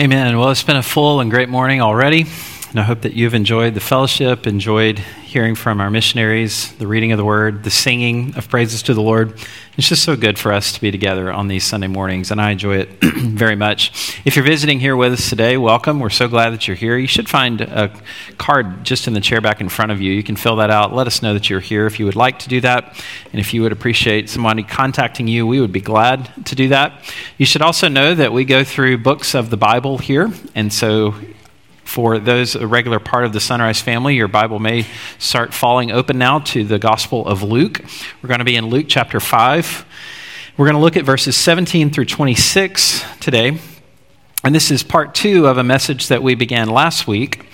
Amen. Well, it's been a full and great morning already. And I hope that you've enjoyed the fellowship, enjoyed hearing from our missionaries, the reading of the word, the singing of praises to the Lord. It's just so good for us to be together on these Sunday mornings, and I enjoy it very much. If you're visiting here with us today, welcome. We're so glad that you're here. You should find a card just in the chair back in front of you. You can fill that out. Let us know that you're here if you would like to do that. And if you would appreciate somebody contacting you, we would be glad to do that. You should also know that we go through books of the Bible here, and so for those a regular part of the Sunrise family, your Bible may start falling open now to the Gospel of Luke. We're going to be in Luke chapter 5. We're going to look at verses 17 through 26 today. And this is part two of a message that we began last week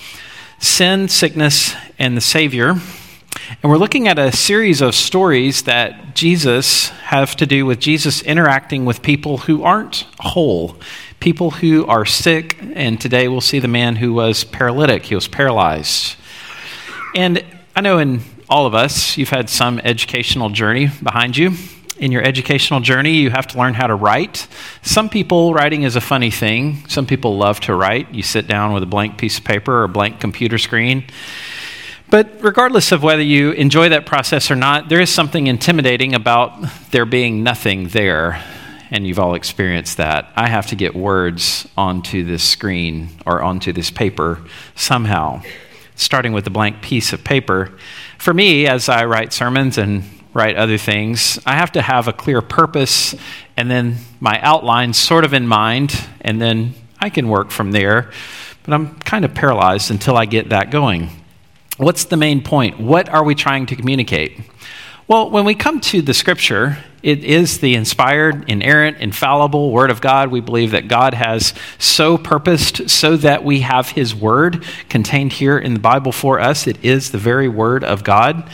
Sin, Sickness, and the Savior. And we're looking at a series of stories that Jesus have to do with Jesus interacting with people who aren't whole, people who are sick. And today we'll see the man who was paralytic, he was paralyzed. And I know in all of us, you've had some educational journey behind you. In your educational journey, you have to learn how to write. Some people, writing is a funny thing. Some people love to write. You sit down with a blank piece of paper or a blank computer screen but regardless of whether you enjoy that process or not, there is something intimidating about there being nothing there. And you've all experienced that. I have to get words onto this screen or onto this paper somehow, starting with a blank piece of paper. For me, as I write sermons and write other things, I have to have a clear purpose and then my outline sort of in mind, and then I can work from there. But I'm kind of paralyzed until I get that going. What's the main point? What are we trying to communicate? Well, when we come to the scripture, it is the inspired, inerrant, infallible Word of God. We believe that God has so purposed so that we have His Word contained here in the Bible for us. It is the very Word of God.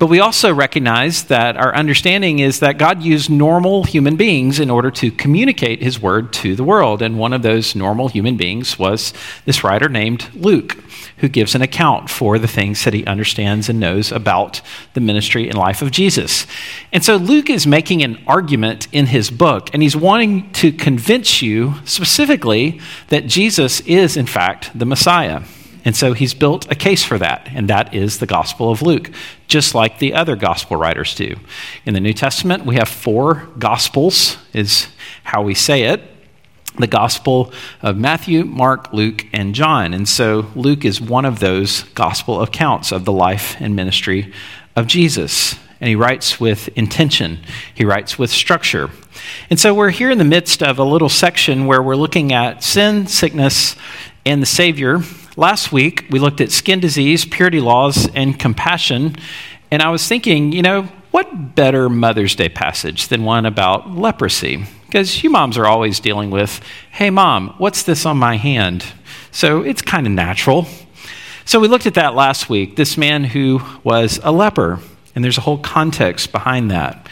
But we also recognize that our understanding is that God used normal human beings in order to communicate his word to the world. And one of those normal human beings was this writer named Luke, who gives an account for the things that he understands and knows about the ministry and life of Jesus. And so Luke is making an argument in his book, and he's wanting to convince you specifically that Jesus is, in fact, the Messiah. And so he's built a case for that, and that is the Gospel of Luke, just like the other Gospel writers do. In the New Testament, we have four Gospels, is how we say it the Gospel of Matthew, Mark, Luke, and John. And so Luke is one of those Gospel accounts of the life and ministry of Jesus. And he writes with intention, he writes with structure. And so we're here in the midst of a little section where we're looking at sin, sickness, and the Savior Last week, we looked at skin disease, purity laws, and compassion. And I was thinking, you know, what better Mother's Day passage than one about leprosy? Because you moms are always dealing with, hey, mom, what's this on my hand? So it's kind of natural. So we looked at that last week, this man who was a leper. And there's a whole context behind that.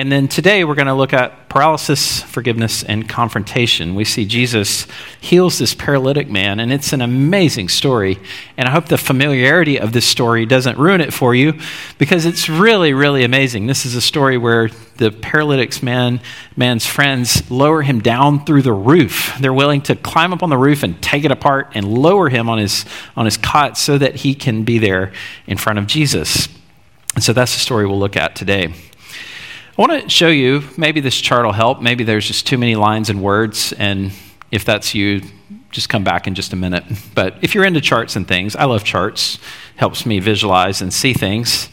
And then today we're going to look at paralysis, forgiveness, and confrontation. We see Jesus heals this paralytic man, and it's an amazing story. And I hope the familiarity of this story doesn't ruin it for you because it's really, really amazing. This is a story where the paralytic's man, man's friends lower him down through the roof. They're willing to climb up on the roof and take it apart and lower him on his, on his cot so that he can be there in front of Jesus. And so that's the story we'll look at today. I want to show you, maybe this chart will help. Maybe there's just too many lines and words, and if that's you, just come back in just a minute. But if you're into charts and things, I love charts. Helps me visualize and see things.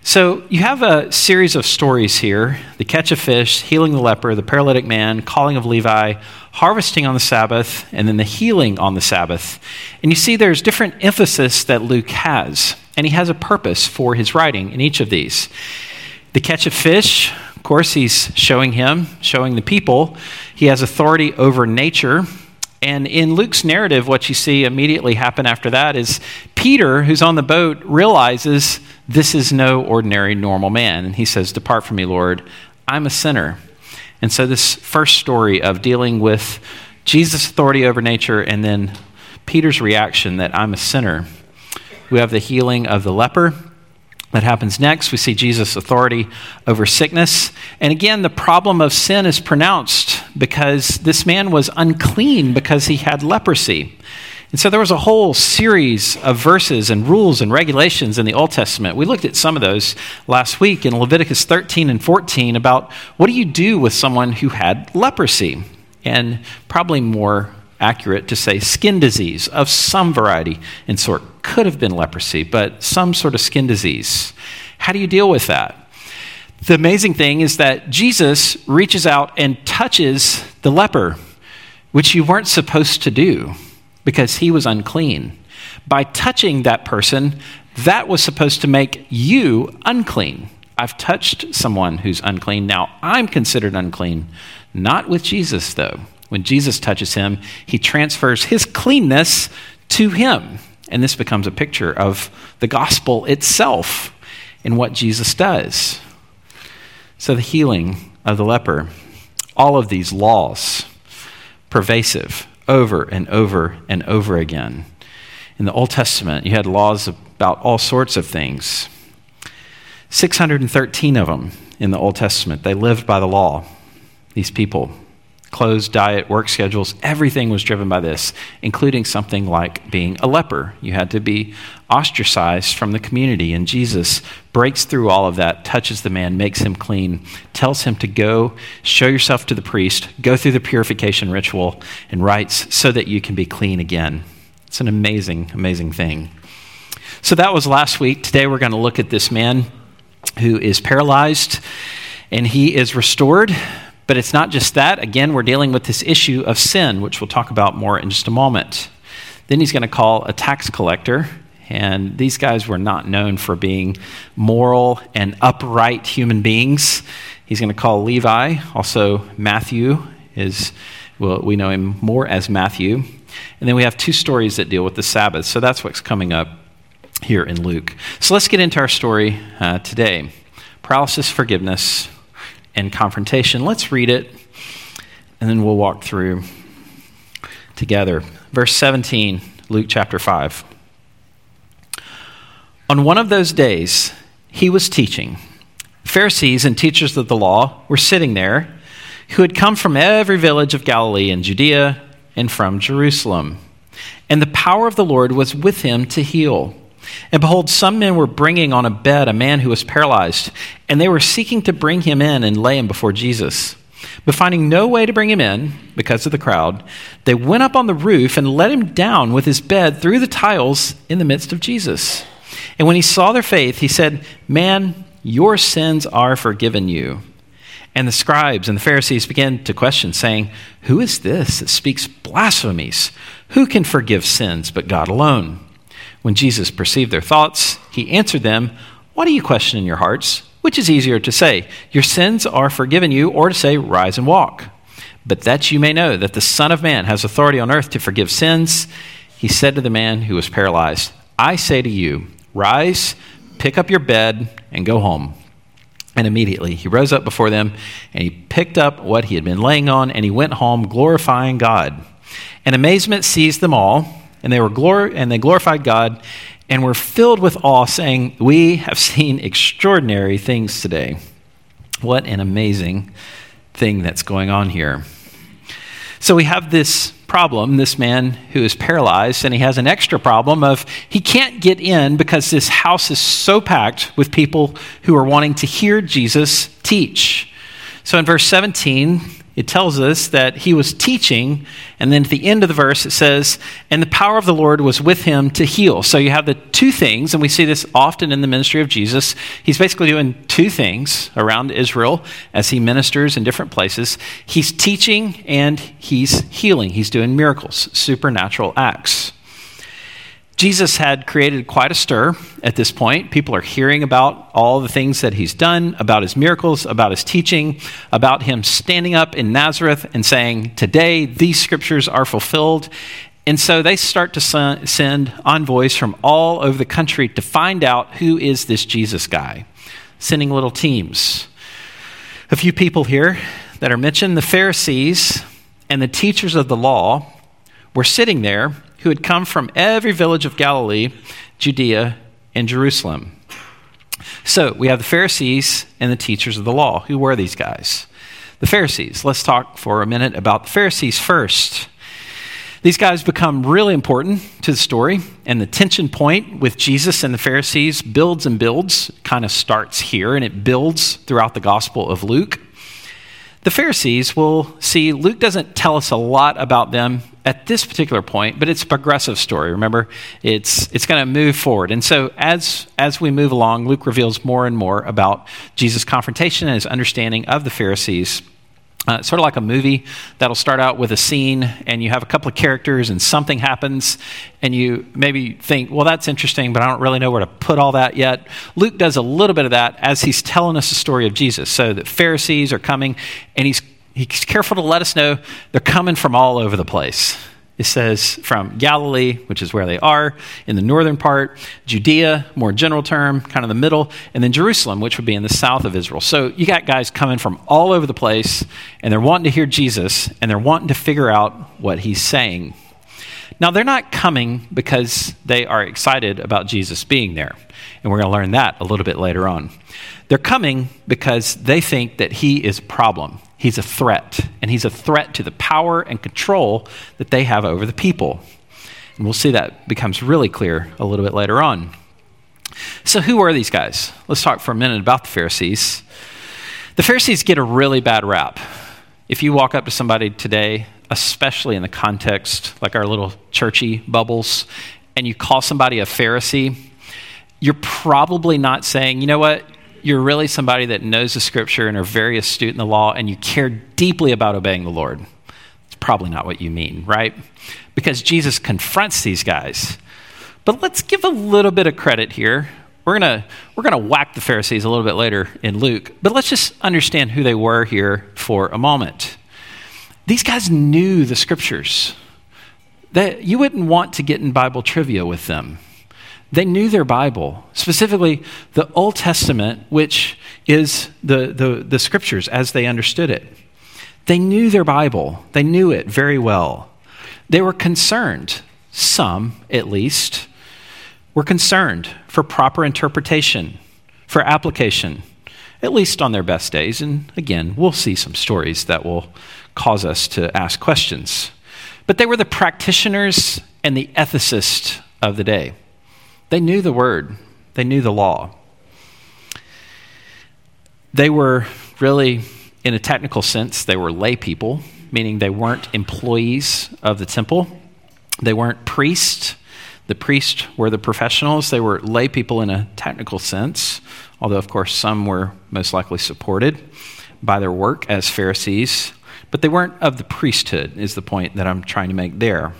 So you have a series of stories here the catch of fish, healing the leper, the paralytic man, calling of Levi, harvesting on the Sabbath, and then the healing on the Sabbath. And you see there's different emphasis that Luke has, and he has a purpose for his writing in each of these. The catch of fish, of course, he's showing him, showing the people, he has authority over nature. And in Luke's narrative, what you see immediately happen after that is Peter, who's on the boat, realizes this is no ordinary, normal man. And he says, Depart from me, Lord, I'm a sinner. And so, this first story of dealing with Jesus' authority over nature and then Peter's reaction that I'm a sinner. We have the healing of the leper that happens next. We see Jesus' authority over sickness. And again, the problem of sin is pronounced because this man was unclean because he had leprosy. And so there was a whole series of verses and rules and regulations in the Old Testament. We looked at some of those last week in Leviticus 13 and 14 about what do you do with someone who had leprosy? And probably more accurate to say skin disease of some variety and sort. Could have been leprosy, but some sort of skin disease. How do you deal with that? The amazing thing is that Jesus reaches out and touches the leper, which you weren't supposed to do because he was unclean. By touching that person, that was supposed to make you unclean. I've touched someone who's unclean. Now I'm considered unclean. Not with Jesus, though. When Jesus touches him, he transfers his cleanness to him. And this becomes a picture of the gospel itself in what Jesus does. So, the healing of the leper, all of these laws, pervasive over and over and over again. In the Old Testament, you had laws about all sorts of things. 613 of them in the Old Testament. They lived by the law, these people. Clothes, diet, work schedules, everything was driven by this, including something like being a leper. You had to be ostracized from the community, and Jesus breaks through all of that, touches the man, makes him clean, tells him to go, show yourself to the priest, go through the purification ritual, and writes so that you can be clean again. It's an amazing, amazing thing. So that was last week. Today we're going to look at this man who is paralyzed and he is restored but it's not just that. Again, we're dealing with this issue of sin, which we'll talk about more in just a moment. Then he's going to call a tax collector. And these guys were not known for being moral and upright human beings. He's going to call Levi, also Matthew is, well, we know him more as Matthew. And then we have two stories that deal with the Sabbath. So that's what's coming up here in Luke. So let's get into our story uh, today paralysis, forgiveness, and confrontation. Let's read it, and then we'll walk through together. Verse 17, Luke chapter 5. On one of those days, he was teaching. Pharisees and teachers of the law were sitting there who had come from every village of Galilee and Judea and from Jerusalem. And the power of the Lord was with him to heal. And behold, some men were bringing on a bed a man who was paralyzed, and they were seeking to bring him in and lay him before Jesus. But finding no way to bring him in because of the crowd, they went up on the roof and let him down with his bed through the tiles in the midst of Jesus. And when he saw their faith, he said, Man, your sins are forgiven you. And the scribes and the Pharisees began to question, saying, Who is this that speaks blasphemies? Who can forgive sins but God alone? When Jesus perceived their thoughts, he answered them, Why do you question in your hearts? Which is easier to say, Your sins are forgiven you, or to say, Rise and walk? But that you may know that the Son of Man has authority on earth to forgive sins, he said to the man who was paralyzed, I say to you, Rise, pick up your bed, and go home. And immediately he rose up before them, and he picked up what he had been laying on, and he went home, glorifying God. And amazement seized them all and they were glor- and they glorified God and were filled with awe, saying, "We have seen extraordinary things today." What an amazing thing that's going on here. So we have this problem, this man who is paralyzed, and he has an extra problem of he can't get in because this house is so packed with people who are wanting to hear Jesus teach. So in verse 17, it tells us that he was teaching, and then at the end of the verse it says, and the power of the Lord was with him to heal. So you have the two things, and we see this often in the ministry of Jesus. He's basically doing two things around Israel as he ministers in different places. He's teaching and he's healing. He's doing miracles, supernatural acts. Jesus had created quite a stir at this point. People are hearing about all the things that he's done, about his miracles, about his teaching, about him standing up in Nazareth and saying, Today, these scriptures are fulfilled. And so they start to send envoys from all over the country to find out who is this Jesus guy, sending little teams. A few people here that are mentioned the Pharisees and the teachers of the law were sitting there who had come from every village of Galilee, Judea, and Jerusalem. So we have the Pharisees and the teachers of the law. Who were these guys? the Pharisees. Let's talk for a minute about the Pharisees first. These guys become really important to the story, and the tension point with Jesus and the Pharisees builds and builds, kind of starts here, and it builds throughout the Gospel of Luke. The Pharisees will see Luke doesn't tell us a lot about them at this particular point, but it's a progressive story. Remember, it's it's going to move forward. And so as as we move along, Luke reveals more and more about Jesus' confrontation and his understanding of the Pharisees uh, sort of like a movie that'll start out with a scene and you have a couple of characters and something happens and you maybe think, well, that's interesting, but I don't really know where to put all that yet. Luke does a little bit of that as he's telling us the story of Jesus. So the Pharisees are coming and he's, he's careful to let us know they're coming from all over the place. It says from Galilee, which is where they are, in the northern part, Judea, more general term, kind of the middle, and then Jerusalem, which would be in the south of Israel. So you got guys coming from all over the place, and they're wanting to hear Jesus, and they're wanting to figure out what he's saying. Now, they're not coming because they are excited about Jesus being there, and we're going to learn that a little bit later on. They're coming because they think that he is a problem. He's a threat, and he's a threat to the power and control that they have over the people. And we'll see that becomes really clear a little bit later on. So, who are these guys? Let's talk for a minute about the Pharisees. The Pharisees get a really bad rap. If you walk up to somebody today, especially in the context like our little churchy bubbles, and you call somebody a Pharisee, you're probably not saying, you know what, you're really somebody that knows the scripture and are very astute in the law and you care deeply about obeying the Lord. It's probably not what you mean, right? Because Jesus confronts these guys. But let's give a little bit of credit here. We're going to we're going to whack the Pharisees a little bit later in Luke, but let's just understand who they were here for a moment. These guys knew the scriptures. That you wouldn't want to get in Bible trivia with them. They knew their Bible, specifically the Old Testament, which is the, the, the scriptures as they understood it. They knew their Bible, they knew it very well. They were concerned, some at least, were concerned for proper interpretation, for application, at least on their best days. And again, we'll see some stories that will cause us to ask questions. But they were the practitioners and the ethicists of the day. They knew the word, they knew the law. They were really, in a technical sense, they were lay people, meaning they weren't employees of the temple. They weren't priests. The priests were the professionals. They were lay people in a technical sense, although, of course, some were most likely supported by their work as Pharisees. But they weren't of the priesthood, is the point that I'm trying to make there.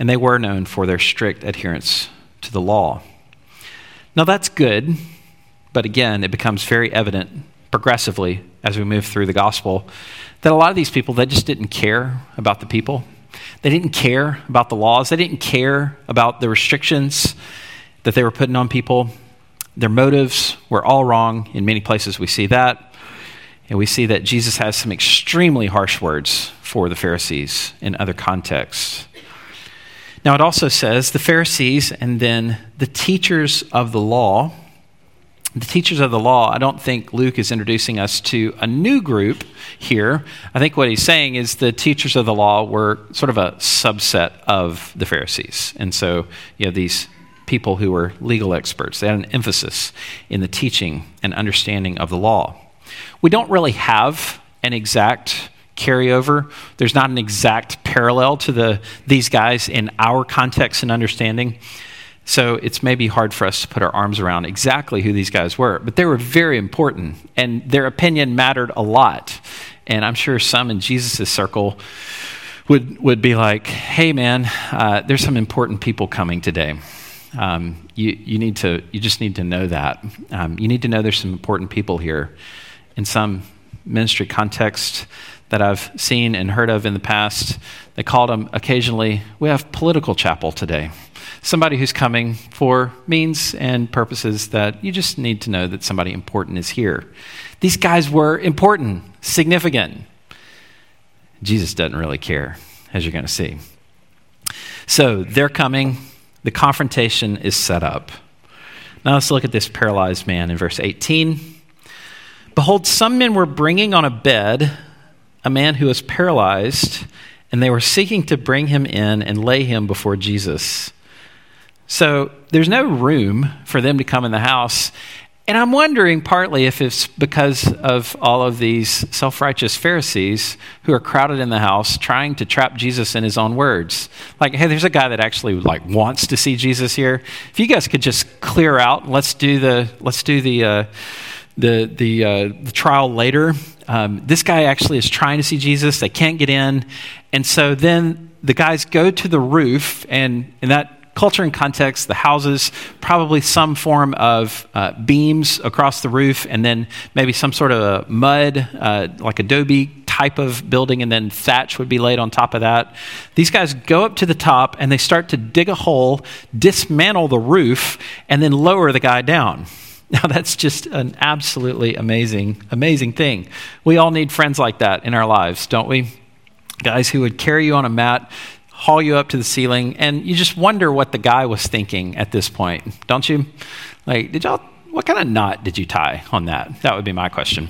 And they were known for their strict adherence to the law. Now, that's good, but again, it becomes very evident progressively as we move through the gospel that a lot of these people, they just didn't care about the people. They didn't care about the laws. They didn't care about the restrictions that they were putting on people. Their motives were all wrong. In many places, we see that. And we see that Jesus has some extremely harsh words for the Pharisees in other contexts. Now, it also says the Pharisees and then the teachers of the law. The teachers of the law, I don't think Luke is introducing us to a new group here. I think what he's saying is the teachers of the law were sort of a subset of the Pharisees. And so, you have these people who were legal experts, they had an emphasis in the teaching and understanding of the law. We don't really have an exact carryover. There's not an exact parallel to the, these guys in our context and understanding. So it's maybe hard for us to put our arms around exactly who these guys were, but they were very important, and their opinion mattered a lot. And I'm sure some in Jesus' circle would, would be like, hey, man, uh, there's some important people coming today. Um, you, you, need to, you just need to know that. Um, you need to know there's some important people here. In some ministry context, that I've seen and heard of in the past. They called them occasionally, we have political chapel today. Somebody who's coming for means and purposes that you just need to know that somebody important is here. These guys were important, significant. Jesus doesn't really care, as you're going to see. So they're coming, the confrontation is set up. Now let's look at this paralyzed man in verse 18. Behold, some men were bringing on a bed a man who was paralyzed, and they were seeking to bring him in and lay him before Jesus. So there's no room for them to come in the house. And I'm wondering partly if it's because of all of these self righteous Pharisees who are crowded in the house trying to trap Jesus in his own words. Like, hey, there's a guy that actually like wants to see Jesus here. If you guys could just clear out, let's do the let's do the uh, the the, uh, the trial later. Um, this guy actually is trying to see Jesus. They can't get in, and so then the guys go to the roof, and in that culture and context, the houses, probably some form of uh, beams across the roof, and then maybe some sort of mud, uh, like adobe type of building, and then thatch would be laid on top of that. These guys go up to the top and they start to dig a hole, dismantle the roof, and then lower the guy down. Now, that's just an absolutely amazing, amazing thing. We all need friends like that in our lives, don't we? Guys who would carry you on a mat, haul you up to the ceiling, and you just wonder what the guy was thinking at this point, don't you? Like, did y'all, what kind of knot did you tie on that? That would be my question.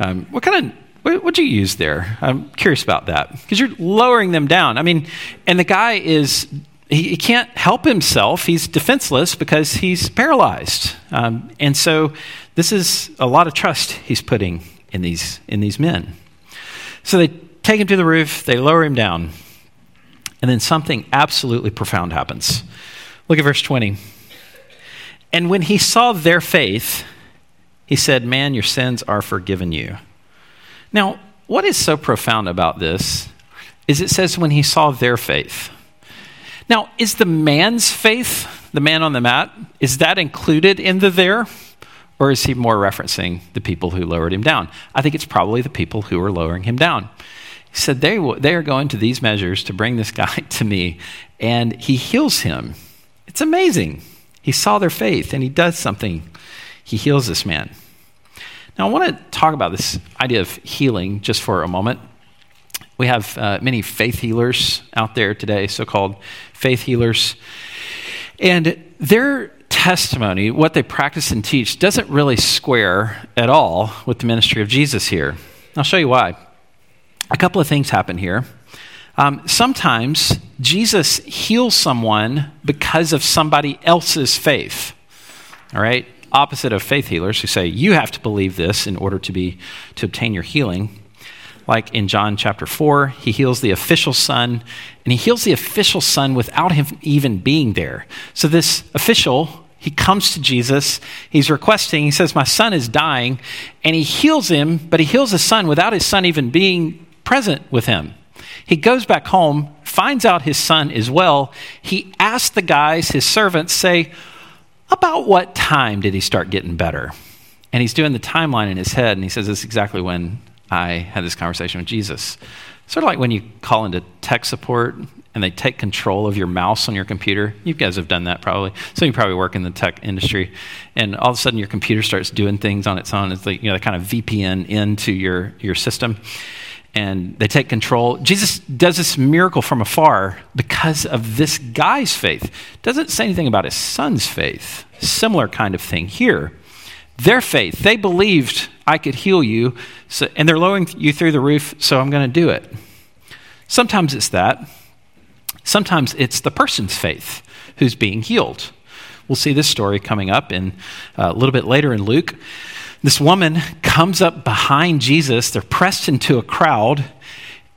Um, what kind of, what would you use there? I'm curious about that because you're lowering them down. I mean, and the guy is, he, he can't help himself. He's defenseless because he's paralyzed. Um, and so this is a lot of trust he's putting in these, in these men. So they take him to the roof, they lower him down. And then something absolutely profound happens. Look at verse 20. And when he saw their faith, he said, Man, your sins are forgiven you. Now, what is so profound about this is it says, When he saw their faith. Now, is the man's faith, the man on the mat, is that included in the there? Or is he more referencing the people who lowered him down? I think it's probably the people who are lowering him down. He said, they, they are going to these measures to bring this guy to me, and he heals him. It's amazing. He saw their faith, and he does something. He heals this man. Now, I want to talk about this idea of healing just for a moment. We have uh, many faith healers out there today, so called faith healers. And their testimony, what they practice and teach, doesn't really square at all with the ministry of Jesus here. I'll show you why a couple of things happen here. Um, sometimes Jesus heals someone because of somebody else's faith. All right? Opposite of faith healers who say, you have to believe this in order to, be, to obtain your healing. Like in John chapter 4, he heals the official son, and he heals the official son without him even being there. So this official he comes to Jesus. He's requesting, he says, My son is dying. And he heals him, but he heals his son without his son even being present with him. He goes back home, finds out his son is well. He asks the guys, his servants, say, About what time did he start getting better? And he's doing the timeline in his head, and he says, This is exactly when I had this conversation with Jesus. Sort of like when you call into tech support and they take control of your mouse on your computer. You guys have done that probably. So you probably work in the tech industry, and all of a sudden your computer starts doing things on its own. It's like you know, they kind of VPN into your your system, and they take control. Jesus does this miracle from afar because of this guy's faith. Doesn't say anything about his son's faith. Similar kind of thing here. Their faith, they believed I could heal you, so, and they're lowering you through the roof, so I'm going to do it. Sometimes it's that. Sometimes it's the person's faith who's being healed. We'll see this story coming up in uh, a little bit later in Luke. This woman comes up behind Jesus. They're pressed into a crowd,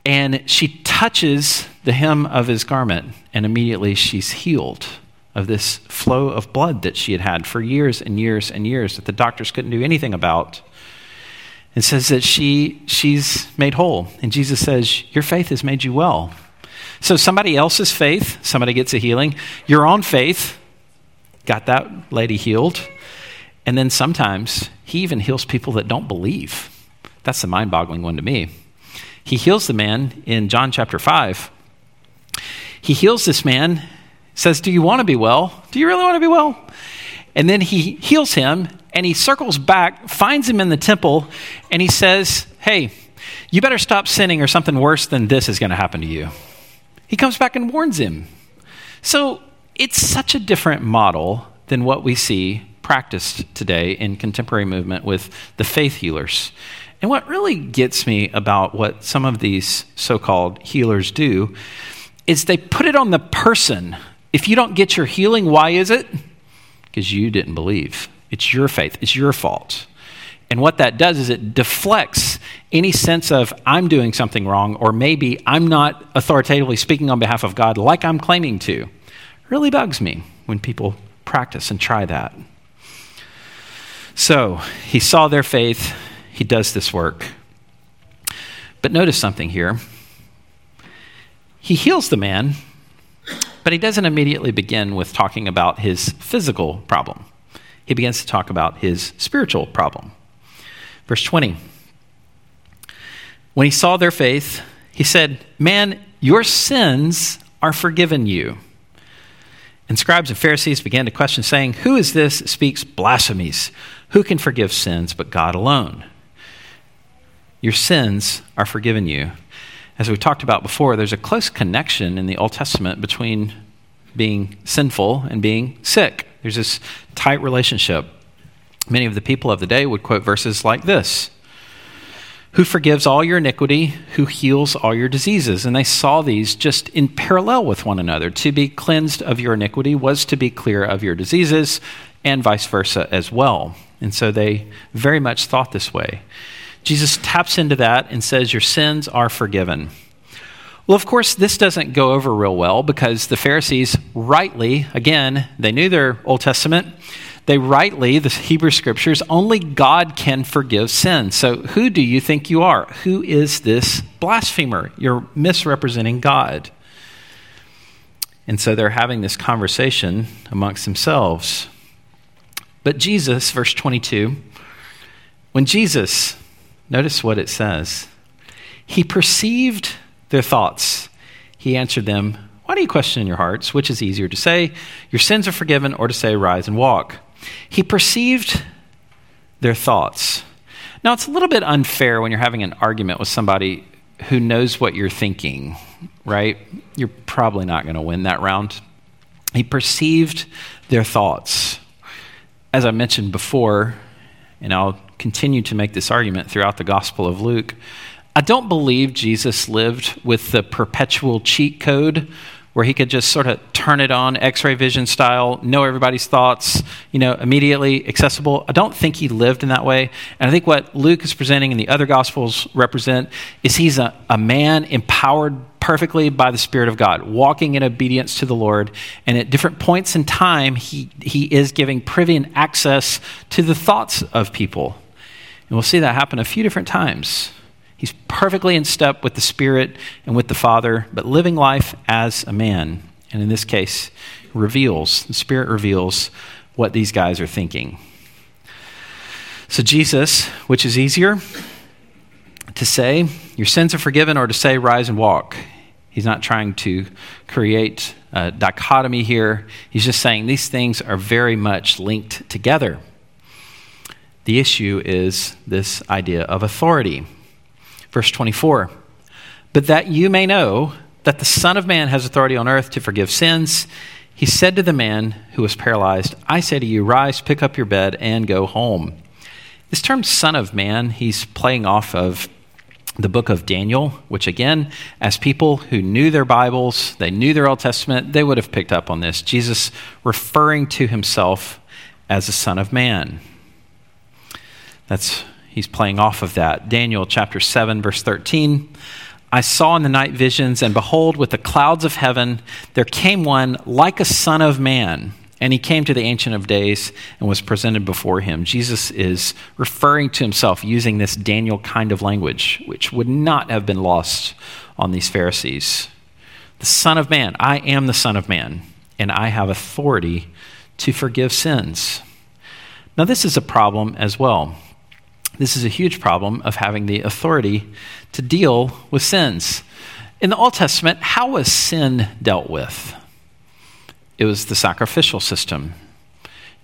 and she touches the hem of his garment, and immediately she's healed of this flow of blood that she had had for years and years and years that the doctors couldn't do anything about. And says that she, she's made whole. And Jesus says, Your faith has made you well. So somebody else's faith, somebody gets a healing. Your own faith got that lady healed. And then sometimes he even heals people that don't believe. That's the mind boggling one to me. He heals the man in John chapter 5. He heals this man, says, Do you want to be well? Do you really want to be well? And then he heals him and he circles back, finds him in the temple, and he says, Hey, you better stop sinning or something worse than this is going to happen to you. He comes back and warns him. So it's such a different model than what we see practiced today in contemporary movement with the faith healers. And what really gets me about what some of these so called healers do is they put it on the person. If you don't get your healing, why is it? Because you didn't believe. It's your faith, it's your fault. And what that does is it deflects any sense of I'm doing something wrong, or maybe I'm not authoritatively speaking on behalf of God like I'm claiming to. Really bugs me when people practice and try that. So he saw their faith, he does this work. But notice something here. He heals the man, but he doesn't immediately begin with talking about his physical problem. He begins to talk about his spiritual problem. Verse 20. When he saw their faith, he said, Man, your sins are forgiven you. And scribes and Pharisees began to question, saying, Who is this that speaks blasphemies? Who can forgive sins but God alone? Your sins are forgiven you. As we talked about before, there's a close connection in the Old Testament between being sinful and being sick. There's this tight relationship. Many of the people of the day would quote verses like this Who forgives all your iniquity, who heals all your diseases. And they saw these just in parallel with one another. To be cleansed of your iniquity was to be clear of your diseases, and vice versa as well. And so they very much thought this way. Jesus taps into that and says, Your sins are forgiven. Well, of course, this doesn't go over real well because the Pharisees rightly, again, they knew their Old Testament they rightly, the Hebrew scriptures, only God can forgive sin. So who do you think you are? Who is this blasphemer? You're misrepresenting God. And so they're having this conversation amongst themselves. But Jesus, verse 22, when Jesus, notice what it says, he perceived their thoughts. He answered them, Why do you question in your hearts? Which is easier to say, Your sins are forgiven, or to say, Rise and walk? He perceived their thoughts. Now, it's a little bit unfair when you're having an argument with somebody who knows what you're thinking, right? You're probably not going to win that round. He perceived their thoughts. As I mentioned before, and I'll continue to make this argument throughout the Gospel of Luke, I don't believe Jesus lived with the perpetual cheat code where he could just sort of turn it on, x ray vision style, know everybody's thoughts, you know, immediately accessible. I don't think he lived in that way. And I think what Luke is presenting and the other Gospels represent is he's a, a man empowered perfectly by the Spirit of God, walking in obedience to the Lord. And at different points in time, he, he is giving privy and access to the thoughts of people. And we'll see that happen a few different times. He's perfectly in step with the Spirit and with the Father, but living life as a man. And in this case, reveals, the Spirit reveals what these guys are thinking. So, Jesus, which is easier to say, Your sins are forgiven, or to say, Rise and walk? He's not trying to create a dichotomy here. He's just saying these things are very much linked together. The issue is this idea of authority. Verse 24 But that you may know that the Son of Man has authority on earth to forgive sins, he said to the man who was paralyzed, I say to you, rise, pick up your bed, and go home. This term, Son of Man, he's playing off of the book of Daniel, which again, as people who knew their Bibles, they knew their Old Testament, they would have picked up on this. Jesus referring to himself as the Son of Man. That's he's playing off of that. Daniel chapter 7, verse 13. I saw in the night visions, and behold, with the clouds of heaven, there came one like a son of man. And he came to the Ancient of Days and was presented before him. Jesus is referring to himself using this Daniel kind of language, which would not have been lost on these Pharisees. The Son of Man, I am the Son of Man, and I have authority to forgive sins. Now, this is a problem as well. This is a huge problem of having the authority to deal with sins. In the Old Testament, how was sin dealt with? It was the sacrificial system.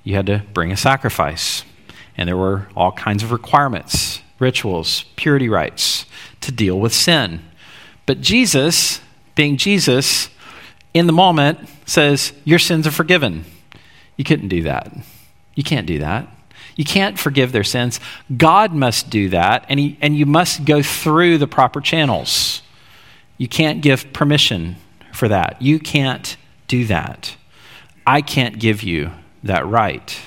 You had to bring a sacrifice, and there were all kinds of requirements, rituals, purity rites to deal with sin. But Jesus, being Jesus, in the moment says, Your sins are forgiven. You couldn't do that. You can't do that. You can't forgive their sins. God must do that, and, he, and you must go through the proper channels. You can't give permission for that. You can't do that. I can't give you that right.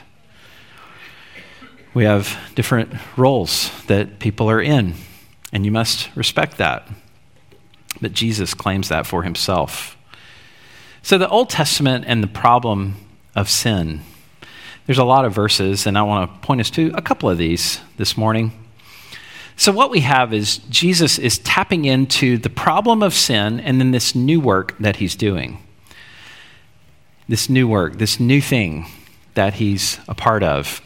We have different roles that people are in, and you must respect that. But Jesus claims that for himself. So, the Old Testament and the problem of sin. There's a lot of verses, and I want to point us to a couple of these this morning. So, what we have is Jesus is tapping into the problem of sin and then this new work that he's doing. This new work, this new thing that he's a part of.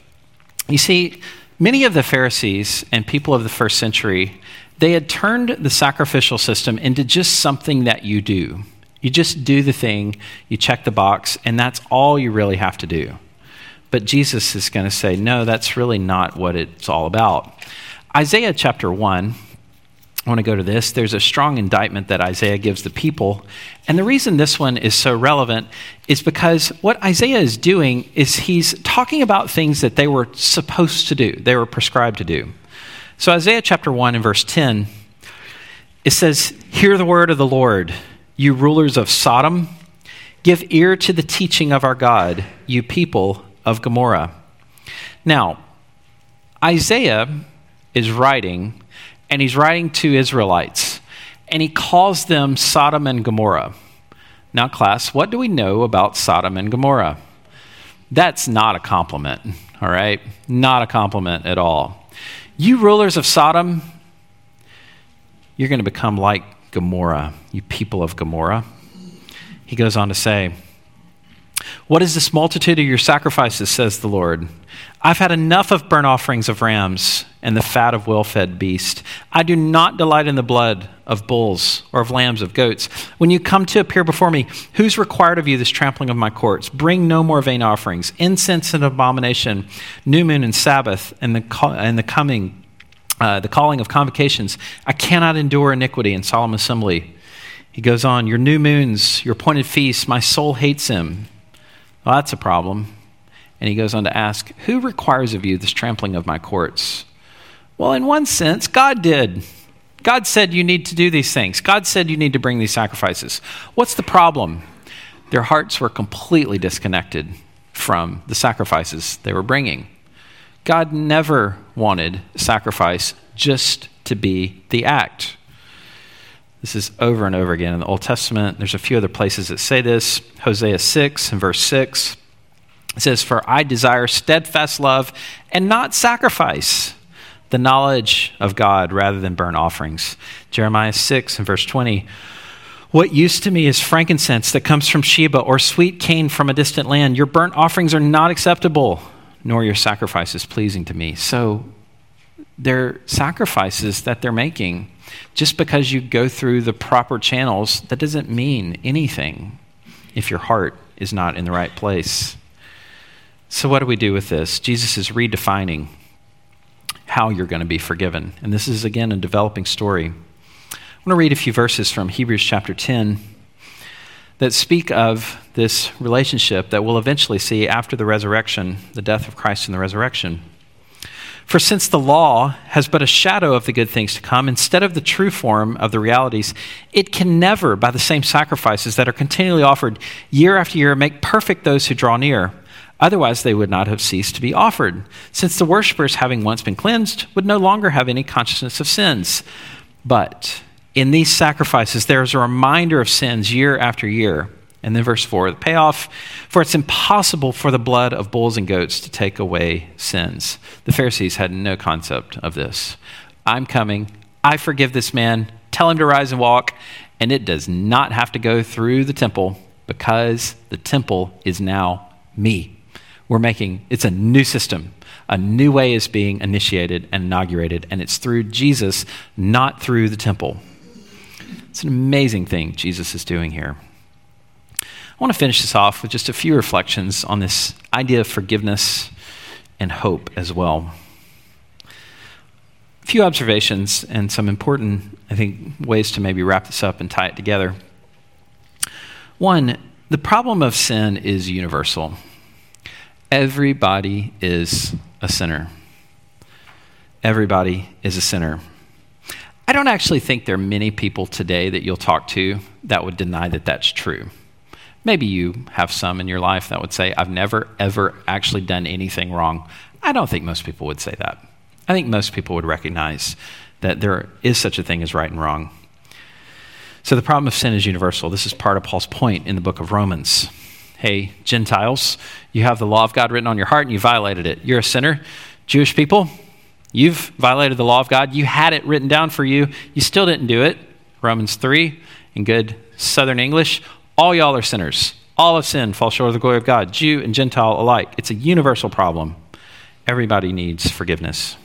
You see, many of the Pharisees and people of the first century, they had turned the sacrificial system into just something that you do. You just do the thing, you check the box, and that's all you really have to do. But Jesus is going to say, no, that's really not what it's all about. Isaiah chapter 1, I want to go to this. There's a strong indictment that Isaiah gives the people. And the reason this one is so relevant is because what Isaiah is doing is he's talking about things that they were supposed to do, they were prescribed to do. So, Isaiah chapter 1 and verse 10, it says, Hear the word of the Lord you rulers of Sodom, give ear to the teaching of our God, you people of Gomorrah. Now, Isaiah is writing, and he's writing to Israelites, and he calls them Sodom and Gomorrah. Now, class, what do we know about Sodom and Gomorrah? That's not a compliment, all right? Not a compliment at all. You rulers of Sodom, you're going to become like Gomorrah, you people of Gomorrah. He goes on to say, What is this multitude of your sacrifices, says the Lord? I've had enough of burnt offerings of rams and the fat of well fed beasts. I do not delight in the blood of bulls or of lambs of goats. When you come to appear before me, who's required of you this trampling of my courts? Bring no more vain offerings, incense and abomination, new moon and Sabbath, and the, and the coming uh, the calling of convocations. I cannot endure iniquity in solemn assembly. He goes on, Your new moons, your appointed feasts, my soul hates him. Well, that's a problem. And he goes on to ask, Who requires of you this trampling of my courts? Well, in one sense, God did. God said you need to do these things. God said you need to bring these sacrifices. What's the problem? Their hearts were completely disconnected from the sacrifices they were bringing. God never wanted sacrifice just to be the act. This is over and over again in the Old Testament. There's a few other places that say this. Hosea 6 and verse 6. It says, For I desire steadfast love and not sacrifice, the knowledge of God rather than burnt offerings. Jeremiah 6 and verse 20. What use to me is frankincense that comes from Sheba or sweet cane from a distant land. Your burnt offerings are not acceptable nor your sacrifices pleasing to me. So they're sacrifices that they're making. Just because you go through the proper channels, that doesn't mean anything if your heart is not in the right place. So, what do we do with this? Jesus is redefining how you're going to be forgiven. And this is, again, a developing story. I want to read a few verses from Hebrews chapter 10 that speak of this relationship that we'll eventually see after the resurrection, the death of Christ and the resurrection. For since the law has but a shadow of the good things to come, instead of the true form of the realities, it can never, by the same sacrifices that are continually offered year after year, make perfect those who draw near. Otherwise, they would not have ceased to be offered, since the worshippers, having once been cleansed, would no longer have any consciousness of sins. But in these sacrifices, there is a reminder of sins year after year. And then verse 4, the payoff for it's impossible for the blood of bulls and goats to take away sins. The Pharisees had no concept of this. I'm coming. I forgive this man. Tell him to rise and walk. And it does not have to go through the temple because the temple is now me. We're making it's a new system. A new way is being initiated and inaugurated, and it's through Jesus, not through the temple. It's an amazing thing Jesus is doing here. I want to finish this off with just a few reflections on this idea of forgiveness and hope as well. A few observations and some important, I think, ways to maybe wrap this up and tie it together. One, the problem of sin is universal. Everybody is a sinner. Everybody is a sinner. I don't actually think there are many people today that you'll talk to that would deny that that's true. Maybe you have some in your life that would say, I've never, ever actually done anything wrong. I don't think most people would say that. I think most people would recognize that there is such a thing as right and wrong. So the problem of sin is universal. This is part of Paul's point in the book of Romans. Hey, Gentiles, you have the law of God written on your heart and you violated it. You're a sinner. Jewish people, You've violated the law of God. You had it written down for you. You still didn't do it. Romans 3 in good Southern English. All y'all are sinners. All of sin falls short of the glory of God, Jew and Gentile alike. It's a universal problem. Everybody needs forgiveness.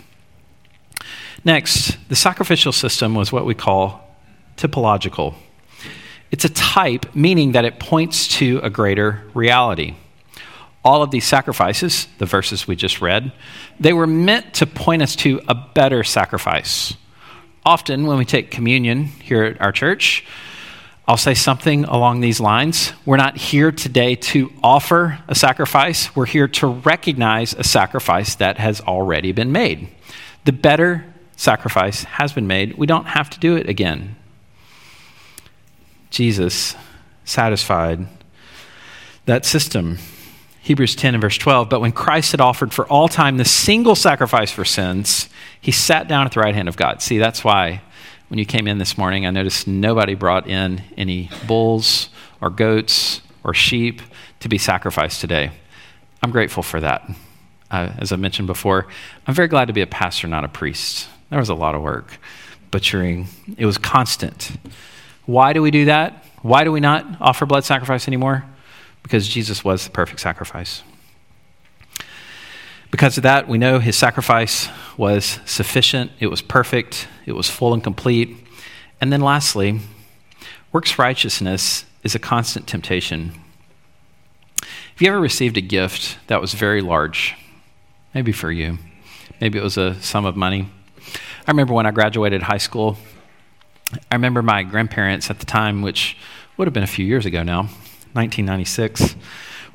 Next, the sacrificial system was what we call typological. It's a type, meaning that it points to a greater reality all of these sacrifices, the verses we just read, they were meant to point us to a better sacrifice. Often, when we take communion here at our church, I'll say something along these lines. We're not here today to offer a sacrifice, we're here to recognize a sacrifice that has already been made. The better sacrifice has been made. We don't have to do it again. Jesus satisfied that system. Hebrews 10 and verse 12. But when Christ had offered for all time the single sacrifice for sins, he sat down at the right hand of God. See, that's why when you came in this morning, I noticed nobody brought in any bulls or goats or sheep to be sacrificed today. I'm grateful for that. Uh, as I mentioned before, I'm very glad to be a pastor, not a priest. There was a lot of work butchering, it was constant. Why do we do that? Why do we not offer blood sacrifice anymore? because Jesus was the perfect sacrifice. Because of that, we know his sacrifice was sufficient, it was perfect, it was full and complete. And then lastly, works righteousness is a constant temptation. Have you ever received a gift that was very large? Maybe for you. Maybe it was a sum of money. I remember when I graduated high school, I remember my grandparents at the time, which would have been a few years ago now, 1996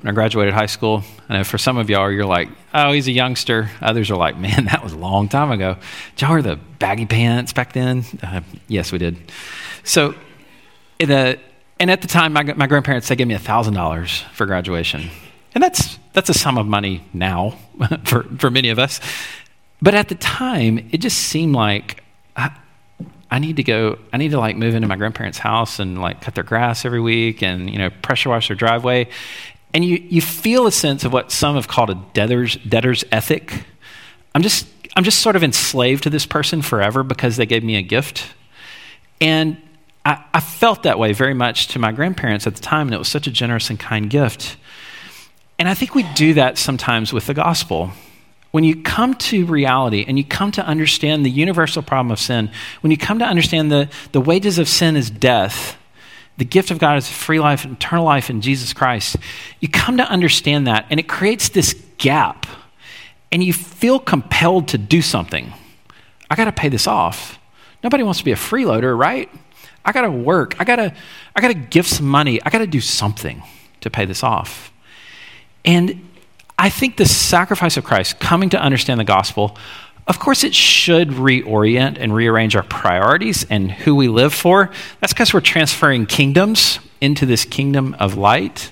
when I graduated high school. I know for some of y'all, you're like, oh, he's a youngster. Others are like, man, that was a long time ago. Did y'all wear the baggy pants back then? Uh, yes, we did. So, and at the time, my, my grandparents, they gave me $1,000 for graduation. And that's, that's a sum of money now for, for many of us. But at the time, it just seemed like I need to go, I need to like move into my grandparents' house and like cut their grass every week and, you know, pressure wash their driveway. And you, you feel a sense of what some have called a debtor's, debtor's ethic. I'm just, I'm just sort of enslaved to this person forever because they gave me a gift. And I, I felt that way very much to my grandparents at the time, and it was such a generous and kind gift. And I think we do that sometimes with the gospel when you come to reality and you come to understand the universal problem of sin, when you come to understand the, the wages of sin is death, the gift of God is free life, and eternal life in Jesus Christ, you come to understand that, and it creates this gap, and you feel compelled to do something. I got to pay this off. Nobody wants to be a freeloader, right? I got to work. I got to I got to give some money. I got to do something to pay this off. And I think the sacrifice of Christ, coming to understand the gospel, of course, it should reorient and rearrange our priorities and who we live for. That's because we're transferring kingdoms into this kingdom of light.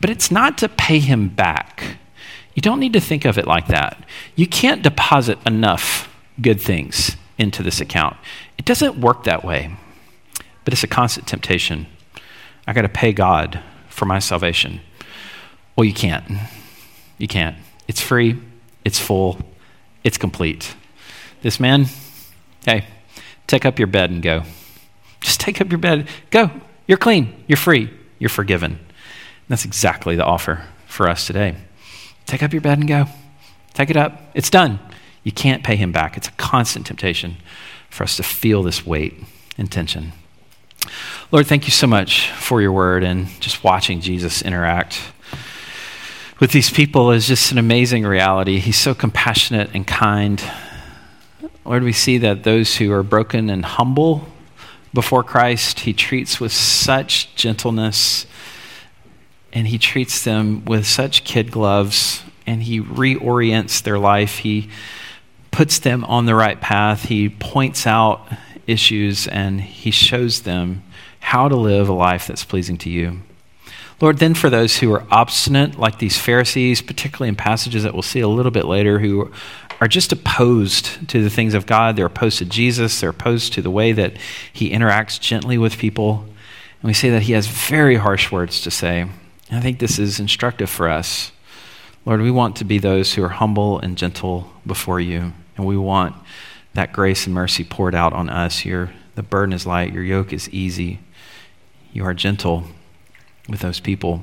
But it's not to pay him back. You don't need to think of it like that. You can't deposit enough good things into this account. It doesn't work that way, but it's a constant temptation. I got to pay God for my salvation. Well, you can't. You can't. It's free, it's full, it's complete. This man, hey, take up your bed and go. Just take up your bed. Go. You're clean. You're free. You're forgiven. And that's exactly the offer for us today. Take up your bed and go. Take it up. It's done. You can't pay him back. It's a constant temptation for us to feel this weight and tension. Lord, thank you so much for your word and just watching Jesus interact with these people is just an amazing reality. He's so compassionate and kind. Lord, we see that those who are broken and humble before Christ, he treats with such gentleness and he treats them with such kid gloves and He reorients their life. He puts them on the right path. He points out issues and He shows them how to live a life that's pleasing to you. Lord, then for those who are obstinate, like these Pharisees, particularly in passages that we'll see a little bit later, who are just opposed to the things of God, they're opposed to Jesus, they're opposed to the way that He interacts gently with people. And we say that He has very harsh words to say. And I think this is instructive for us. Lord, we want to be those who are humble and gentle before you, and we want that grace and mercy poured out on us. Your, the burden is light, your yoke is easy. You are gentle with those people.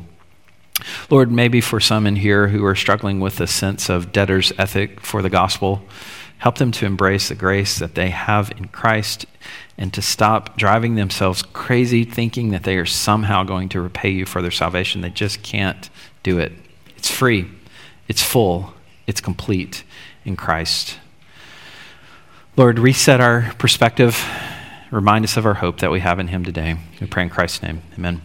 Lord, maybe for some in here who are struggling with a sense of debtor's ethic for the gospel, help them to embrace the grace that they have in Christ and to stop driving themselves crazy thinking that they are somehow going to repay you for their salvation. They just can't do it. It's free, it's full, it's complete in Christ. Lord, reset our perspective. Remind us of our hope that we have in Him today. We pray in Christ's name. Amen.